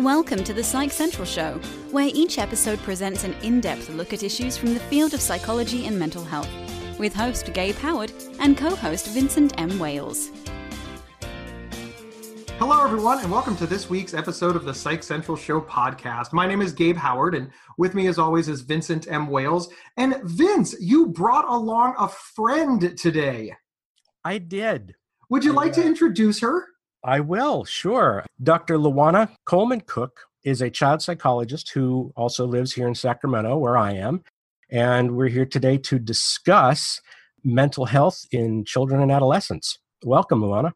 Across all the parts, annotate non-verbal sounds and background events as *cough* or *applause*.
Welcome to the Psych Central Show, where each episode presents an in depth look at issues from the field of psychology and mental health, with host Gabe Howard and co host Vincent M. Wales. Hello, everyone, and welcome to this week's episode of the Psych Central Show podcast. My name is Gabe Howard, and with me, as always, is Vincent M. Wales. And Vince, you brought along a friend today. I did. Would you I, like to introduce her? I will, sure. Dr. Luana Coleman Cook is a child psychologist who also lives here in Sacramento, where I am. And we're here today to discuss mental health in children and adolescents. Welcome, Luana.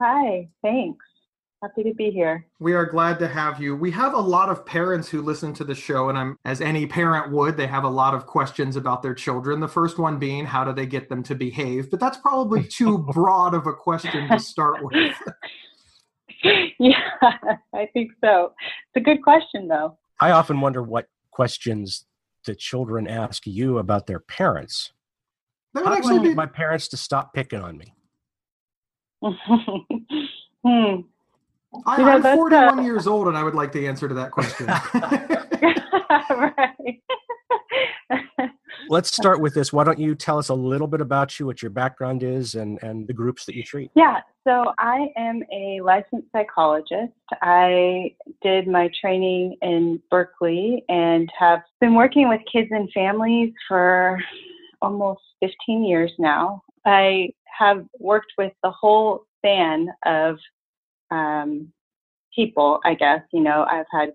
Hi, thanks. Happy to be here. We are glad to have you. We have a lot of parents who listen to the show, and I'm as any parent would, they have a lot of questions about their children. The first one being, how do they get them to behave? But that's probably too *laughs* broad of a question to start with. *laughs* yeah, *laughs* I think so. It's a good question, though. I often wonder what questions the children ask you about their parents. That How would do I actually get be my parents to stop picking on me? *laughs* hmm. I, You know, I'm that's, 41 uh, years old, and I would like the answer to that question. *laughs* right. Let's start with this. Why don't you tell us a little bit about you, what your background is, and, and the groups that you treat? Yeah, so I am a licensed psychologist. I did my training in Berkeley and have been working with kids and families for almost 15 years now. I have worked with the whole span of um, people, I guess. You know, I've had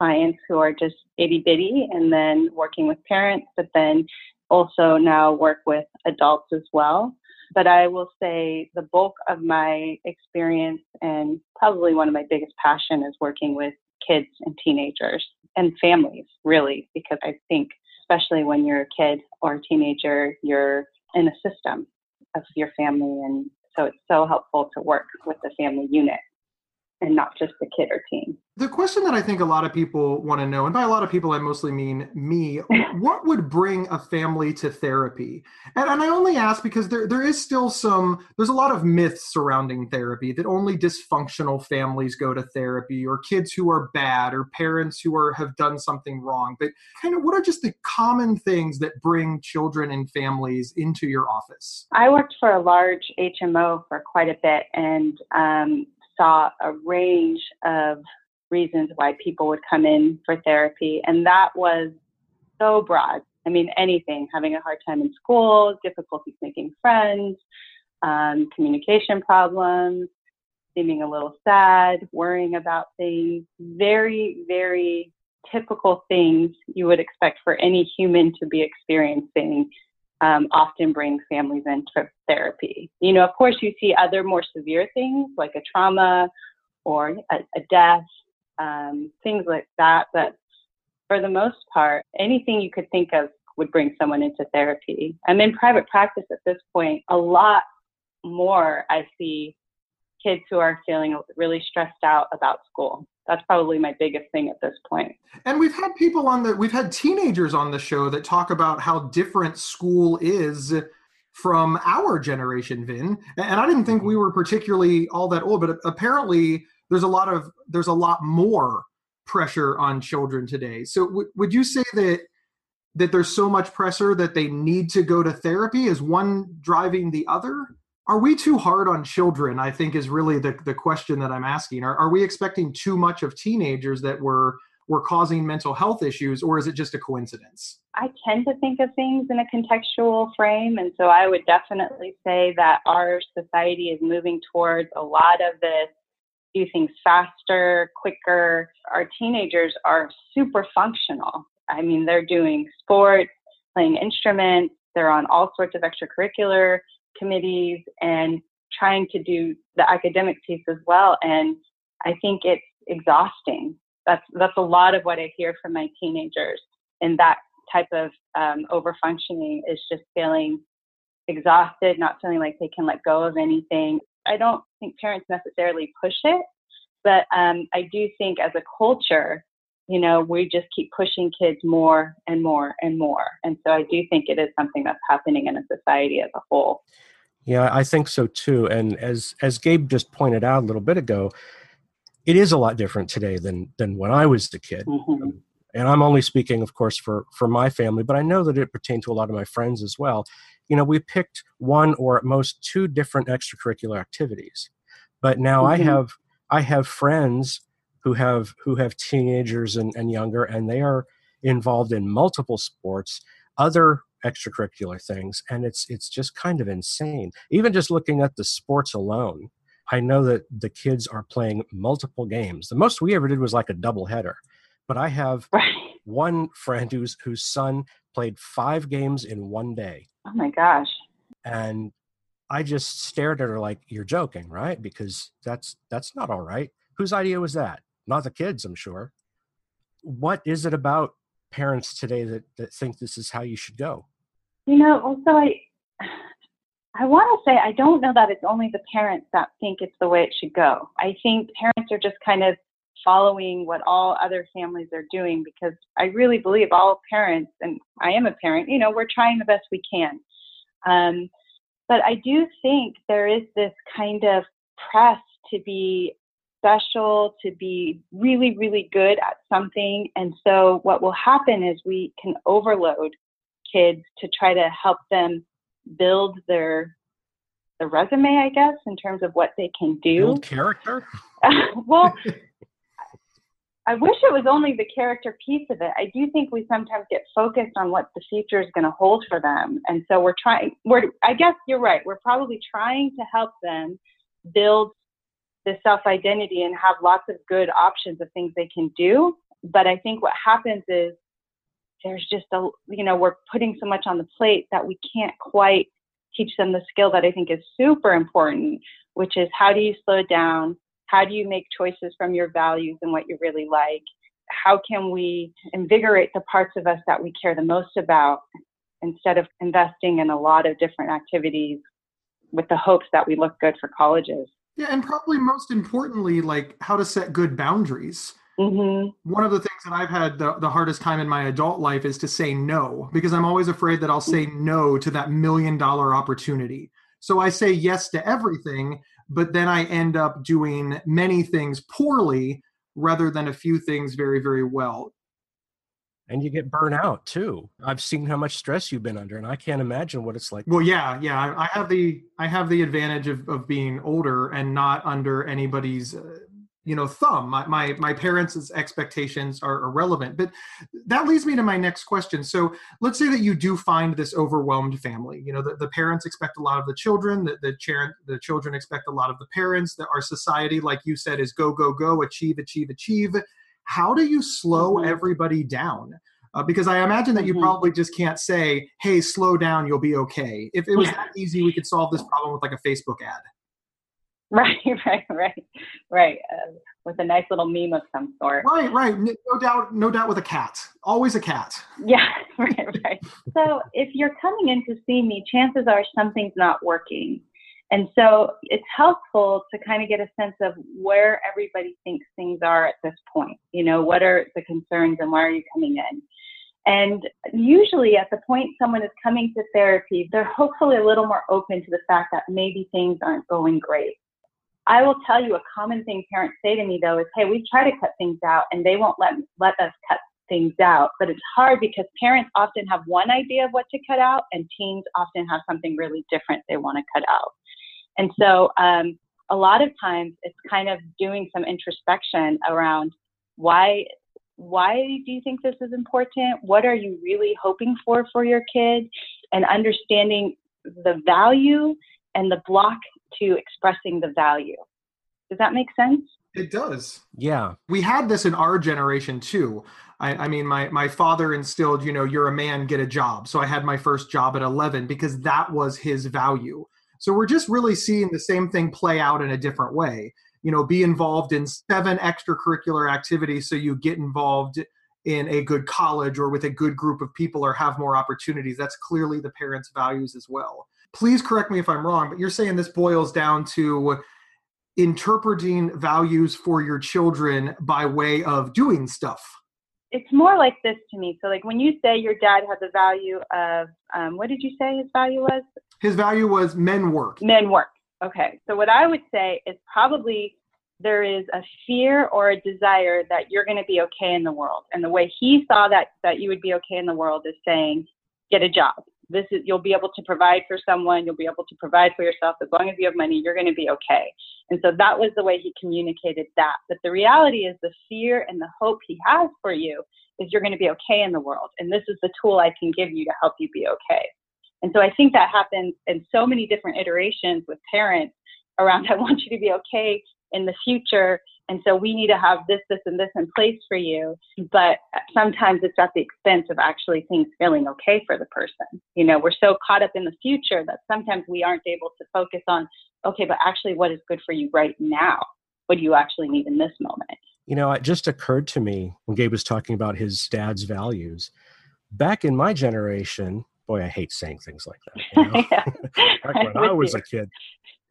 clients who are just itty bitty and then working with parents, but then also now work with adults as well. But I will say the bulk of my experience and probably one of my biggest passion is working with kids and teenagers and families, really, because I think, especially when you're a kid or a teenager, you're in a system of your family. And so it's so helpful to work with the family unit and not just the kid or teen. the question that I think a lot of people want to know, and by a lot of people, I mostly mean me, *laughs* what would bring a family to therapy? And, and I only ask because there, there is still some, there's a lot of myths surrounding therapy that only dysfunctional families go to therapy or kids who are bad or parents who are have done something wrong. But kind of what are just the common things that bring children and families into your office? I worked for a large HMO for quite a bit and um, saw a range of reasons why people would come in for therapy. And that was so broad. I mean, anything, having a hard time in school, difficulties making friends, um, communication problems, seeming a little sad, worrying about things, very, very typical things you would expect for any human to be experiencing um, often bring families into therapy. You know, of course, you see other more severe things like a trauma or a, a death, um, things like that. But for the most part, anything you could think of would bring someone into therapy. I'm in private practice at this point. A lot more I see kids who are feeling really stressed out about school. That's probably my biggest thing at this point. And we've had people on the, we've had teenagers on the show that talk about how different school is from our generation, Vin. And I didn't think we mm-hmm. were particularly all that old, but apparently there's a lot of, there's a lot more pressure on children today. So w- would you say that, that there's so much pressure that they need to go to therapy? Is one driving the other? Are we too hard on children? I think is really the, the question that I'm asking. Are, are we expecting too much of teenagers that we're we're causing mental health issues, or is it just a coincidence? I tend to think of things in a contextual frame, and so I would definitely say that our society is moving towards a lot of this do things faster, quicker. Our teenagers are super functional. I mean, they're doing sports, playing instruments, they're on all sorts of extracurricular committees and trying to do the academic piece as well. And I think it's exhausting. That's that's a lot of what I hear from my teenagers. And that type of um, over functioning is just feeling exhausted, not feeling like they can let go of anything. I don't think parents necessarily push it, but um, I do think as a culture, you know, we just keep pushing kids more and more and more. And so I do think it is something that's happening in a society as a whole. Yeah, I think so too. And as as Gabe just pointed out a little bit ago, it is a lot different today than than when I was a kid. Mm-hmm. And I'm only speaking, of course, for for my family, but I know that it pertained to a lot of my friends as well. You know, we picked one or at most two different extracurricular activities, but now mm-hmm. I have I have friends who have who have teenagers and, and younger, and they are involved in multiple sports, other extracurricular things, and it's it's just kind of insane. Even just looking at the sports alone, I know that the kids are playing multiple games. The most we ever did was like a double header. But I have right. one friend whose whose son played five games in one day. Oh my gosh. And I just stared at her like, You're joking, right? Because that's that's not all right. Whose idea was that? Not the kids, I'm sure. What is it about parents today that, that think this is how you should go? You know, also I I want to say I don't know that it's only the parents that think it's the way it should go. I think parents are just kind of following what all other families are doing because I really believe all parents, and I am a parent, you know, we're trying the best we can. Um, but I do think there is this kind of press to be special, to be really, really good at something. And so what will happen is we can overload kids to try to help them build their the resume, I guess, in terms of what they can do. Build character. *laughs* well, *laughs* I wish it was only the character piece of it. I do think we sometimes get focused on what the future is going to hold for them, and so we're trying. We're, I guess you're right. We're probably trying to help them build the self identity and have lots of good options of things they can do. But I think what happens is there's just a you know we're putting so much on the plate that we can't quite teach them the skill that I think is super important, which is how do you slow down? How do you make choices from your values and what you really like? How can we invigorate the parts of us that we care the most about instead of investing in a lot of different activities with the hopes that we look good for colleges? Yeah, and probably most importantly, like how to set good boundaries Mm-hmm. One of the things that I've had the, the hardest time in my adult life is to say no because I'm always afraid that I'll say no to that million dollar opportunity. So I say yes to everything, but then I end up doing many things poorly rather than a few things very, very well. And you get burnt out too. I've seen how much stress you've been under, and I can't imagine what it's like. Well, yeah, yeah. I have the I have the advantage of, of being older and not under anybody's uh, you know thumb my my, my parents' expectations are irrelevant but that leads me to my next question so let's say that you do find this overwhelmed family you know the, the parents expect a lot of the children the, the, chair, the children expect a lot of the parents that our society like you said is go go go achieve achieve achieve how do you slow mm-hmm. everybody down uh, because I imagine that you mm-hmm. probably just can't say, "Hey, slow down, you'll be okay." If it was that easy, we could solve this problem with like a Facebook ad. *laughs* Right, right, right, right. Uh, with a nice little meme of some sort. Right, right. No doubt, no doubt with a cat. Always a cat. Yeah, *laughs* right, right. so if you're coming in to see me, chances are something's not working. And so it's helpful to kind of get a sense of where everybody thinks things are at this point. You know, what are the concerns and why are you coming in? And usually, at the point someone is coming to therapy, they're hopefully a little more open to the fact that maybe things aren't going great. I will tell you a common thing parents say to me though is, hey, we try to cut things out and they won't let, let us cut things out. But it's hard because parents often have one idea of what to cut out and teens often have something really different they want to cut out. And so um, a lot of times it's kind of doing some introspection around why why do you think this is important? What are you really hoping for for your kid? And understanding the value and the block to expressing the value. Does that make sense? It does. Yeah. We had this in our generation too. I, I, mean, my, my father instilled, you know, you're a man, get a job. So I had my first job at 11 because that was his value. So we're just really seeing the same thing play out in a different way. You know, be involved in seven extracurricular activities so you get involved in a good college or with a good group of people or have more opportunities. That's clearly the parents' values as well please correct me if I'm wrong, but you're saying this boils down to interpreting values for your children by way of doing stuff. It's more like this to me. So, like when you say your dad had the value of, um, what did you say his value was? His value was men work. Men work. Okay. So, what I would say is probably there is a fear or a desire that you're going to be okay in the world. And the way he saw that that you would be okay in the world is saying, get a job. This is you'll be able to provide for someone, you'll be able to provide for yourself as long as you have money, you're going to be okay. And so that was the way he communicated that. But the reality is the fear and the hope he has for you is you're going to be okay in the world. And this is the tool I can give you to help you be okay. And so I think that happens in so many different iterations with parents around *laughs* I want you to be okay in the future. And so we need to have this, this, and this in place for you. But sometimes it's at the expense of actually things feeling okay for the person. You know, we're so caught up in the future that sometimes we aren't able to focus on, okay, but actually what is good for you right now? What do you actually need in this moment? You know, it just occurred to me when Gabe was talking about his dad's values. Back in my generation, boy, I hate saying things like that. You know? *laughs* yeah. *laughs* Back when I was a kid,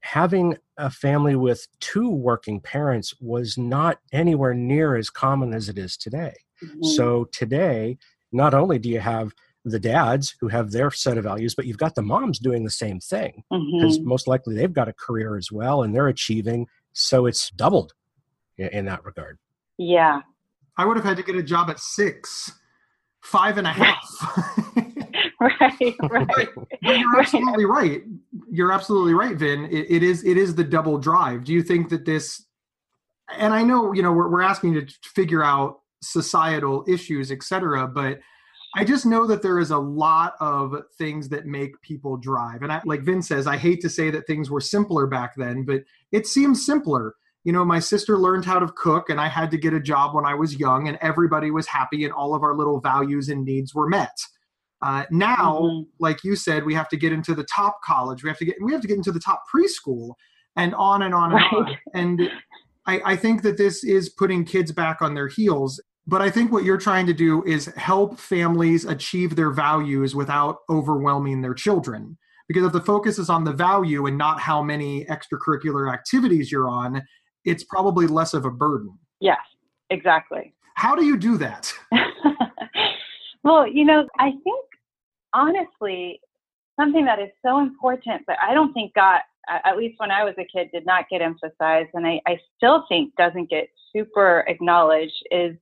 having a family with two working parents was not anywhere near as common as it is today. Mm-hmm. So today, not only do you have the dads who have their set of values, but you've got the moms doing the same thing because mm-hmm. most likely they've got a career as well and they're achieving. So it's doubled in that regard. Yeah. I would have had to get a job at six, five and a half. *laughs* *laughs* right, *laughs* right. You're absolutely right. You're absolutely right, Vin. It, it is it is the double drive. Do you think that this? And I know you know we're we're asking to figure out societal issues, etc. But I just know that there is a lot of things that make people drive. And I, like Vin says, I hate to say that things were simpler back then, but it seems simpler. You know, my sister learned how to cook, and I had to get a job when I was young, and everybody was happy, and all of our little values and needs were met. Uh, now, mm-hmm. like you said, we have to get into the top college. We have to get we have to get into the top preschool, and on and on and right. on. *laughs* And I, I think that this is putting kids back on their heels. But I think what you're trying to do is help families achieve their values without overwhelming their children. Because if the focus is on the value and not how many extracurricular activities you're on, it's probably less of a burden. Yes, exactly. How do you do that? *laughs* well, you know, I think honestly, something that is so important, but I don't think got, at least when I was a kid, did not get emphasized, and I, I still think doesn't get super acknowledged is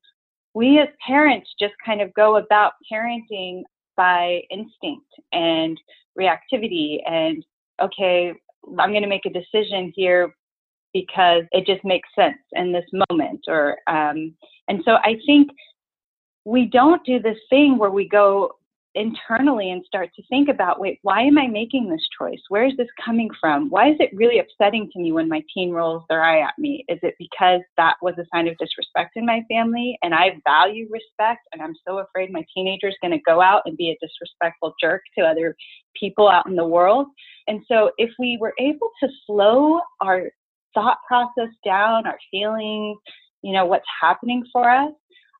we as parents just kind of go about parenting by instinct and reactivity and okay i'm going to make a decision here because it just makes sense in this moment or um, and so i think we don't do this thing where we go internally and start to think about wait, why am I making this choice? Where is this coming from? Why is it really upsetting to me when my teen rolls their eye at me? Is it because that was a sign of disrespect in my family and I value respect and I'm so afraid my teenager is going to go out and be a disrespectful jerk to other people out in the world? And so if we were able to slow our thought process down, our feelings, you know, what's happening for us,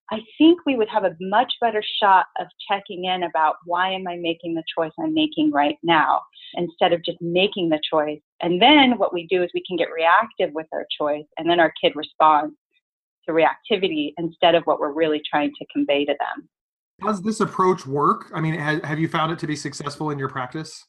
I think we would have a much better shot of checking in about why am I making the choice I'm making right now instead of just making the choice. And then what we do is we can get reactive with our choice, and then our kid responds to reactivity instead of what we're really trying to convey to them. Does this approach work? I mean, have you found it to be successful in your practice?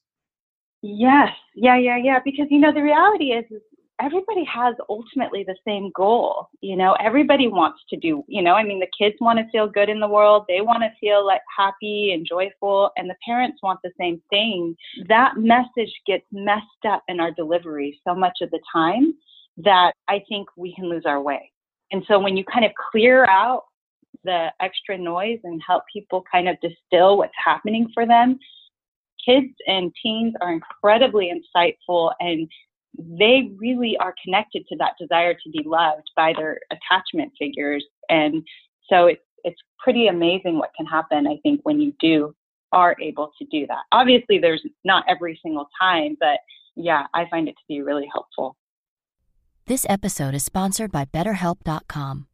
Yes, yeah, yeah, yeah. Because you know the reality is, is everybody has ultimately the same goal. You know, everybody wants to do, you know, I mean, the kids want to feel good in the world. They want to feel like happy and joyful, and the parents want the same thing. That message gets messed up in our delivery so much of the time that I think we can lose our way. And so when you kind of clear out the extra noise and help people kind of distill what's happening for them, kids and teens are incredibly insightful and they really are connected to that desire to be loved by their attachment figures. And so it's, it's pretty amazing what can happen, I think, when you do are able to do that. Obviously, there's not every single time, but yeah, I find it to be really helpful. This episode is sponsored by BetterHelp.com.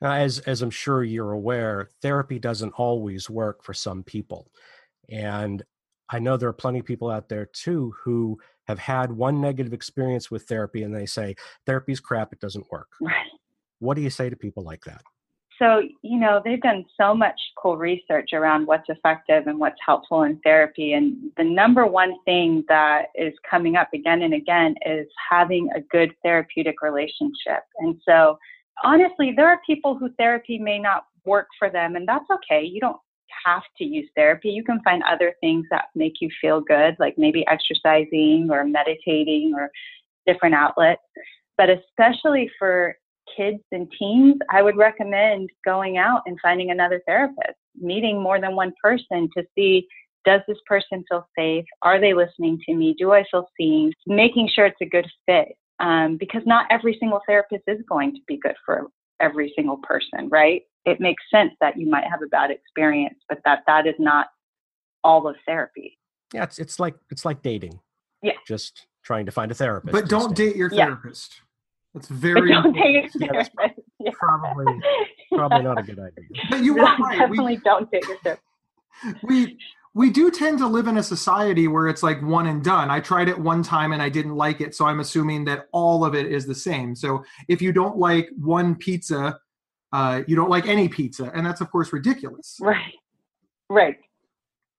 Now, as as I'm sure you're aware, therapy doesn't always work for some people, and I know there are plenty of people out there too who have had one negative experience with therapy and they say therapy's crap, it doesn't work. Right. What do you say to people like that? So, you know, they've done so much cool research around what's effective and what's helpful in therapy. And the number one thing that is coming up again and again is having a good therapeutic relationship. And so, honestly, there are people who therapy may not work for them, and that's okay. You don't have to use therapy. You can find other things that make you feel good, like maybe exercising or meditating or different outlets. But especially for kids and teens, I would recommend going out and finding another therapist, meeting more than one person to see does this person feel safe? Are they listening to me? Do I feel seen? Making sure it's a good fit. Um, because not every single therapist is going to be good for every single person, right? It makes sense that you might have a bad experience, but that that is not all of therapy. Yeah, it's it's like it's like dating. Yeah. Just trying to find a therapist. But don't date your therapist. Yeah. therapist. That's very But don't date your Yeah, *laughs* that's therapist. *laughs* Yeah. probably probably not a good idea. But you *laughs* were right. Definitely We, don't date your therapist. we we do tend to live in a society where it's like one and done. I tried it one time and I didn't like it, so I'm assuming that all of it is the same. So if you don't like one pizza, uh, you don't like any pizza, and that's of course ridiculous. Right. Right.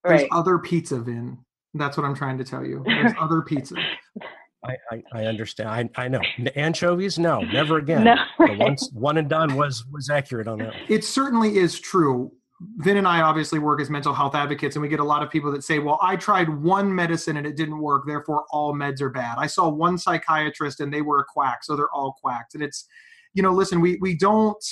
There's Right. other pizza, Vin. That's what I'm trying to tell you. There's other pizza. *laughs* I, I, I understand. I, I know. N- Anchovies, no, never *laughs* again. No, The right. once one and done was was accurate on that. one. it certainly is true. Vin and I obviously work as mental health advocates, and we get a lot of people that say, Well, I tried one medicine and it didn't work, therefore all meds are bad. I saw one psychiatrist and they were a quack, so they're all quacks. And it's, you know, listen, we we don't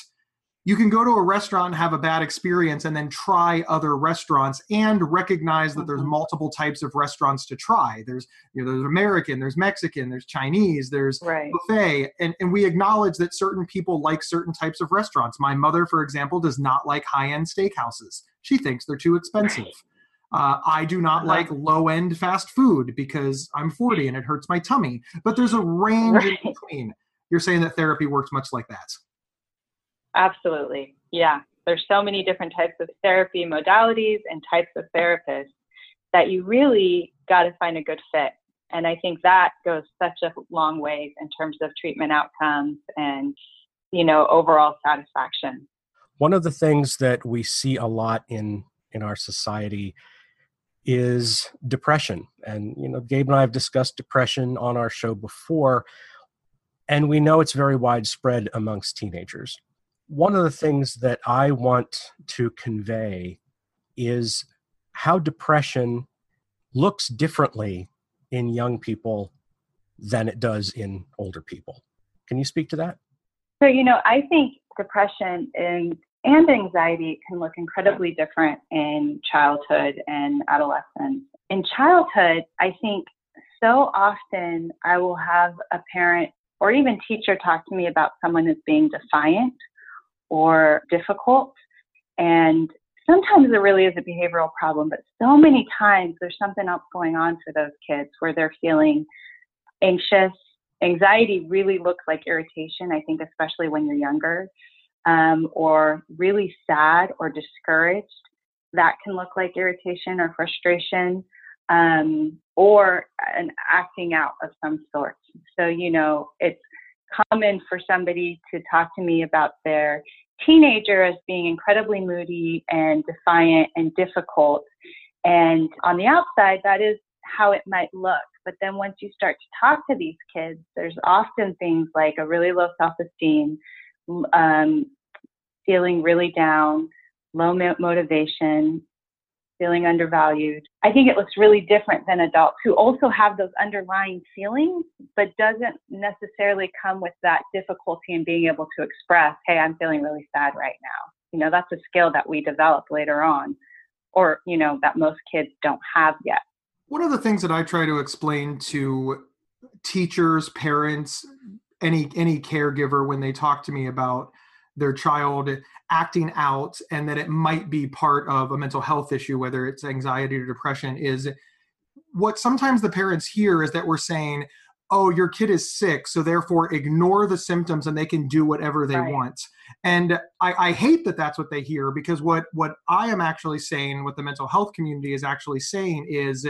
you can go to a restaurant and have a bad experience and then try other restaurants and recognize that there's Mhm. multiple types of restaurants to try. There's you know, there's American, there's Mexican, there's Chinese, there's Right. buffet and, and we acknowledge that certain people like certain types of restaurants my mother for example does not like high-end steakhouses she thinks they're too expensive uh, i do not Uh-huh. like low-end fast food because i'm 40 and it hurts my tummy but there's a range Right. in between you're saying that therapy works much like that Absolutely. Yeah. There's so many different types of therapy modalities and types of therapists that you really got to find a good fit. And I think that goes such a long way in terms of treatment outcomes and, you know, overall satisfaction. One of the things that we see a lot in in our society is depression. And you know, Gabe and I have discussed depression on our show before, and we know it's very widespread amongst teenagers. One of the things that I want to convey is how depression looks differently in young people than it does in older people. Can you speak to that? So, you know, I think depression and, and anxiety can look incredibly different in childhood and adolescence. In childhood, I think so often I will have a parent or even teacher talk to me about someone as being defiant or difficult. And sometimes there really is a behavioral problem, but so many times there's something else going on for those kids where they're feeling anxious. Anxiety really looks like irritation, I think, especially when you're younger, um, or really sad or discouraged. That can look like irritation or frustration, um, or an acting out of some sort. So, you know, it's common for somebody to talk to me about their teenager as being incredibly moody and defiant and difficult. And on the outside, that is how it might look. But then once you start to talk to these kids, there's often things like a really low self esteem, um, feeling really down, low motivation, feeling undervalued. I think it looks really different than adults who also have those underlying feelings, but doesn't necessarily come with that difficulty in being able to express, hey, I'm feeling really sad right now. You know, that's a skill that we develop later on, or, you know, that most kids don't have yet. one of the things that i try to explain to teachers parents any any caregiver when they talk to me about their child acting out and that it might be part of a mental health issue whether it's anxiety or depression is what sometimes the parents hear is that we're saying oh, your kid is sick, so therefore ignore the symptoms and they can do whatever they Right. want. And I, I hate that that's what they hear because what what I am actually saying, what the mental health community is actually saying is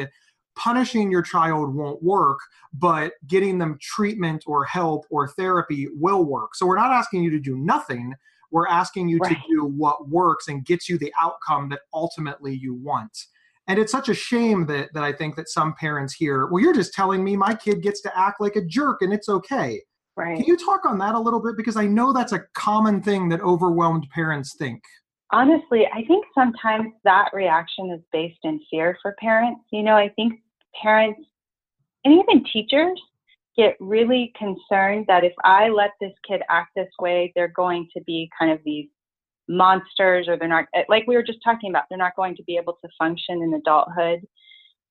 punishing your child won't work, but getting them treatment or help or therapy will work. So we're not asking you to do nothing. We're asking you Right. to do what works and gets you the outcome that ultimately you want. And it's such a shame that that I think that some parents hear, well, you're just telling me my kid gets to act like a jerk and it's okay. Right. Can you talk on that a little bit? Because I know that's a common thing that overwhelmed parents think. Honestly, I think sometimes that reaction is based in fear for parents. You know, I think parents and even teachers get really concerned that if I let this kid act this way, they're going to be kind of these monsters or they're not eh, like we were just talking about they're not going to be able to function in adulthood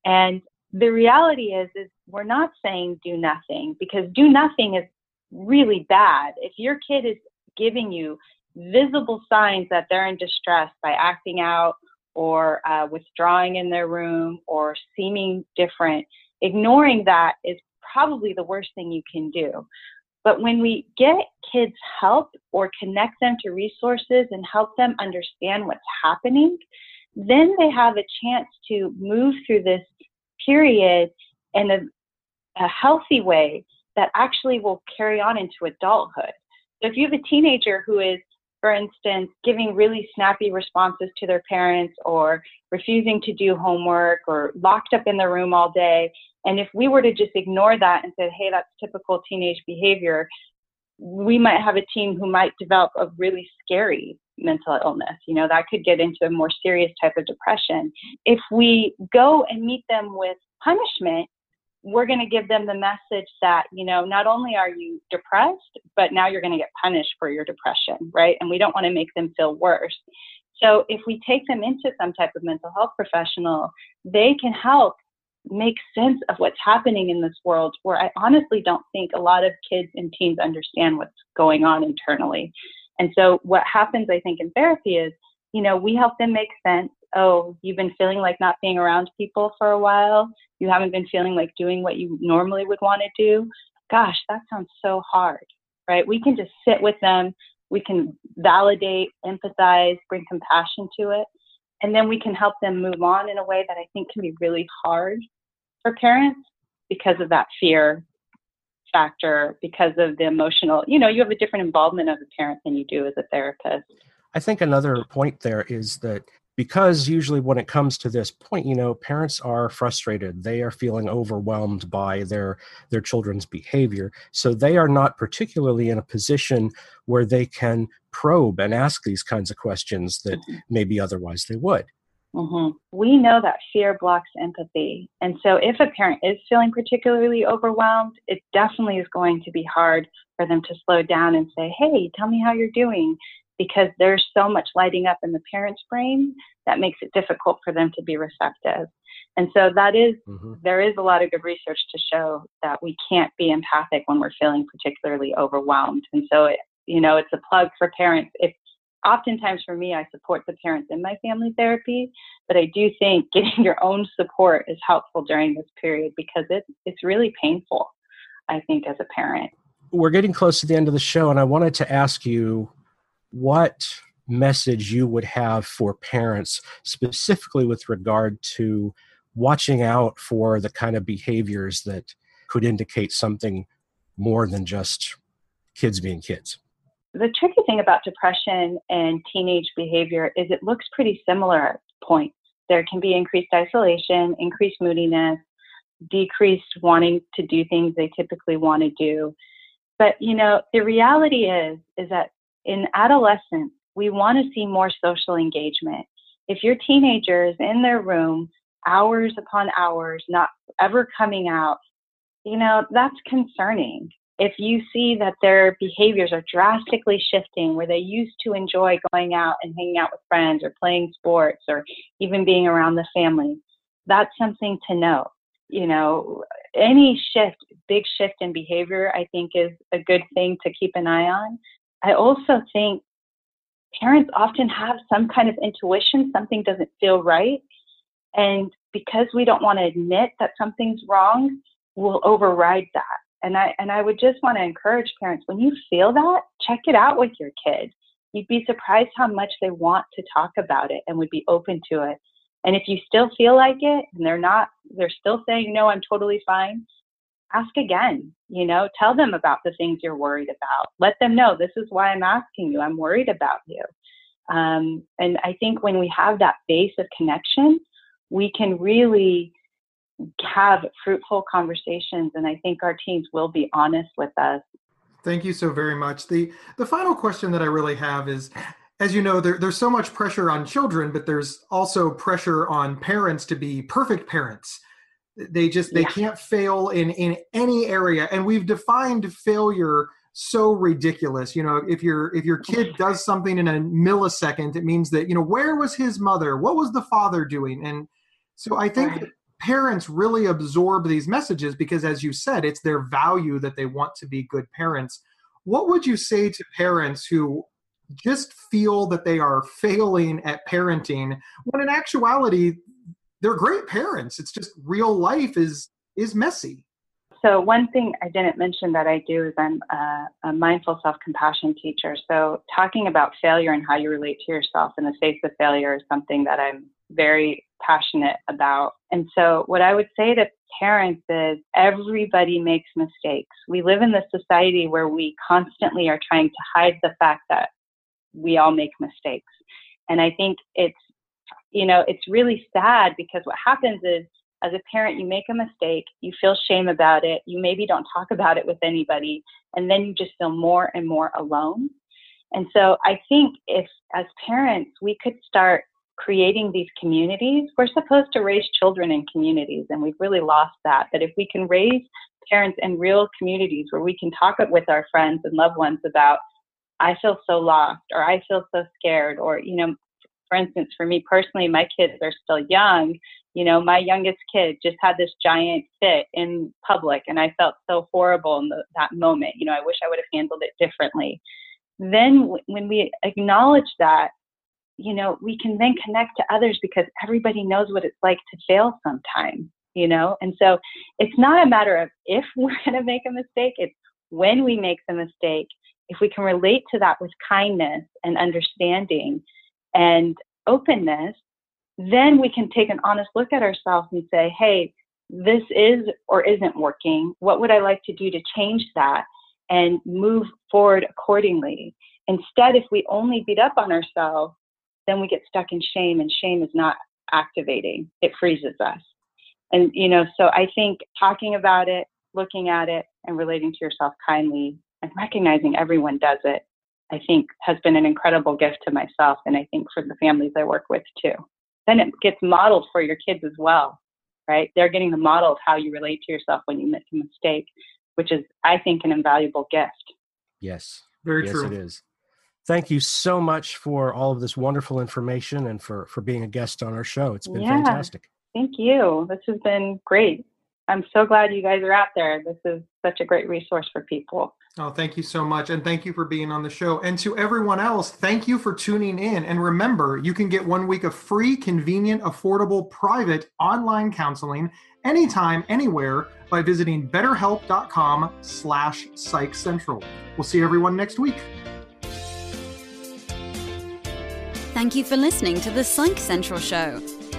and the reality is is we're not saying do nothing because do nothing is really bad if your kid is giving you visible signs that they're in distress by acting out or uh, withdrawing in their room or seeming different ignoring that is probably the worst thing you can do but when we get kids help or connect them to resources and help them understand what's happening, then they have a chance to move through this period in a, a healthy way that actually will carry on into adulthood. So if you have a teenager who is, for instance, giving really snappy responses to their parents or refusing to do homework or locked up in their room all day, and if we were to just ignore that and say, hey, that's typical teenage behavior, we might have a teen who might develop a really scary mental illness. You know, that could get into a more serious type of depression. If we go and meet them with punishment, we're going to give them the message that, you know, not only are you depressed, but now you're going to get punished for your depression, right? And we don't want to make them feel worse. So if we take them into some type of mental health professional, they can help make sense of what's happening in this world where I honestly don't think a lot of kids and teens understand what's going on internally. And so what happens, I think, in therapy is, you know, we help them make sense. Oh, you've been feeling like not being around people for a while. You haven't been feeling like doing what you normally would want to do. Gosh, that sounds so hard, right? We can just sit with them. We can validate, empathize, bring compassion to it. And then we can help them move on in a way that I think can be really hard for parents because of that fear factor, because of the emotional, you know, you have a different involvement of a parent than you do as a therapist. I think another point there is that because usually when it comes to this point, you know, parents are frustrated. They are feeling overwhelmed by their their children's behavior. So they are not particularly in a position where they can probe and ask these kinds of questions that maybe otherwise they would. hmm We know that fear blocks empathy. And so if a parent is feeling particularly overwhelmed, it definitely is going to be hard for them to slow down and say, hey, tell me how you're doing. Because there's so much lighting up in the parent's brain that makes it difficult for them to be receptive. And so that is, Mhm. there is a lot of good research to show that we can't be empathic when we're feeling particularly overwhelmed. And so, it, you know, it's a plug for parents. If oftentimes for me, I support the parents in my family therapy, but I do think *laughs* getting your own support is helpful during this period because it, it's really painful, I think, as a parent. We're getting close to the end of the show, and I wanted to ask you what message you would have for parents, specifically with regard to watching out for the kind of behaviors that could indicate something more than just kids being kids. The tricky thing about depression and teenage behavior is it looks pretty similar at points. There can be increased isolation, increased moodiness, decreased wanting to do things they typically want to do. But you know, the reality is is that in adolescence, we want to see more social engagement. If your teenager is in their room hours upon hours, not ever coming out, you know, that's concerning. If you see that their behaviors are drastically shifting, where they used to enjoy going out and hanging out with friends or playing sports or even being around the family, that's something to know. You know, any shift, big shift in behavior, I think is a good thing to keep an eye on. I also think parents often have some kind of intuition, something doesn't feel right. And because we don't want to admit that something's wrong, we'll override that. And I and I would just want to encourage parents when you feel that, check it out with your kid. You'd be surprised how much they want to talk about it and would be open to it. And if you still feel like it and they're not they're still saying no, I'm totally fine, ask again. You know, tell them about the things you're worried about. Let them know this is why I'm asking you. I'm worried about you. Um, and I think when we have that base of connection, we can really have fruitful conversations. And I think our teens will be honest with us. Thank you so very much. The the final question that I really have is as you know, there, there's so much pressure on children, but there's also pressure on parents to be perfect parents. They just they yeah. can't fail in in any area, and we've defined failure so ridiculous. You know if your if your kid mm-hmm. does something in a millisecond it means that you know where was his mother? What was the father doing? And so i think right. parents really absorb these messages because as you said it's their value that they want to be good parents. What would you say to parents who just feel that they are failing at parenting when in actuality they're great parents it's just real life is is messy so one thing I didn't mention that I do is I'm a, a mindful self-compassion teacher. So talking about failure and how you relate to yourself in the face of failure is something that I'm very passionate about. And so what I would say to parents is everybody makes mistakes. We live in this society where we constantly are trying to hide the fact that we all make mistakes. And I think it's you know, it's really sad because what happens is as a parent, you make a mistake, you feel shame about it, you maybe don't talk about it with anybody, and then you just feel more and more alone. And so I think if, as parents, we could start creating these communities, we're supposed to raise children in communities, and we've really lost that. But if we can raise parents in real communities where we can talk with our friends and loved ones about, I feel so lost, or I feel so scared, or, you know, for instance, for me personally, my kids are still young, you know, my youngest kid just had this giant fit in public, and I felt so horrible in the, that moment. You know, I wish I would have handled it differently. Then, w- when we acknowledge that, you know, we can then connect to others because everybody knows what it's like to fail sometimes, you know? And so it's not a matter of if *laughs* we're going to make a mistake, it's when we make the mistake. If we can relate to that with kindness and understanding and openness, then we can take an honest look at ourselves and say, hey, this is or isn't working. What would I like to do to change that and move forward accordingly? Instead, if we only beat up on ourselves, then we get stuck in shame, and shame is not activating, it freezes us. And, you know, so I think talking about it, looking at it, and relating to yourself kindly and recognizing everyone does it, I think has been an incredible gift to myself, and I think for the families I work with too then it gets modeled for your kids as well, right? They're getting the model of how you relate to yourself when you make a mistake, which is, I think, an invaluable gift. Yes. Very yes, true. it is. Thank you so much for all of this wonderful information and for for being a guest on our show. It's been yeah, fantastic. Thank you. This has been great. I'm so glad you guys are out there. This is such a great resource for people. Oh, thank you so much. And thank you for being on the show. And to everyone else, thank you for tuning in. And remember, you can get one week of free, convenient, affordable, private online counseling anytime, anywhere by visiting betterhelp.com slash psych central. We'll see everyone next week. Thank you for listening to the Psych Central Show.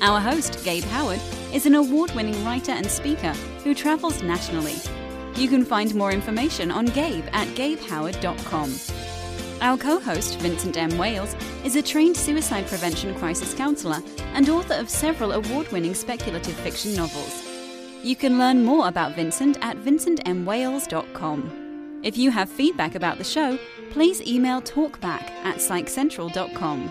Our host, Gabe Howard, is an award winning writer and speaker who travels nationally you can find more information on Gabe at gabehoward.com. Our co host, Vincent M. Wales, is a trained suicide prevention crisis counselor and author of several award winning speculative fiction novels. You can learn more about Vincent at vincentmwales.com. If you have feedback about the show, please email talkback at psychcentral.com.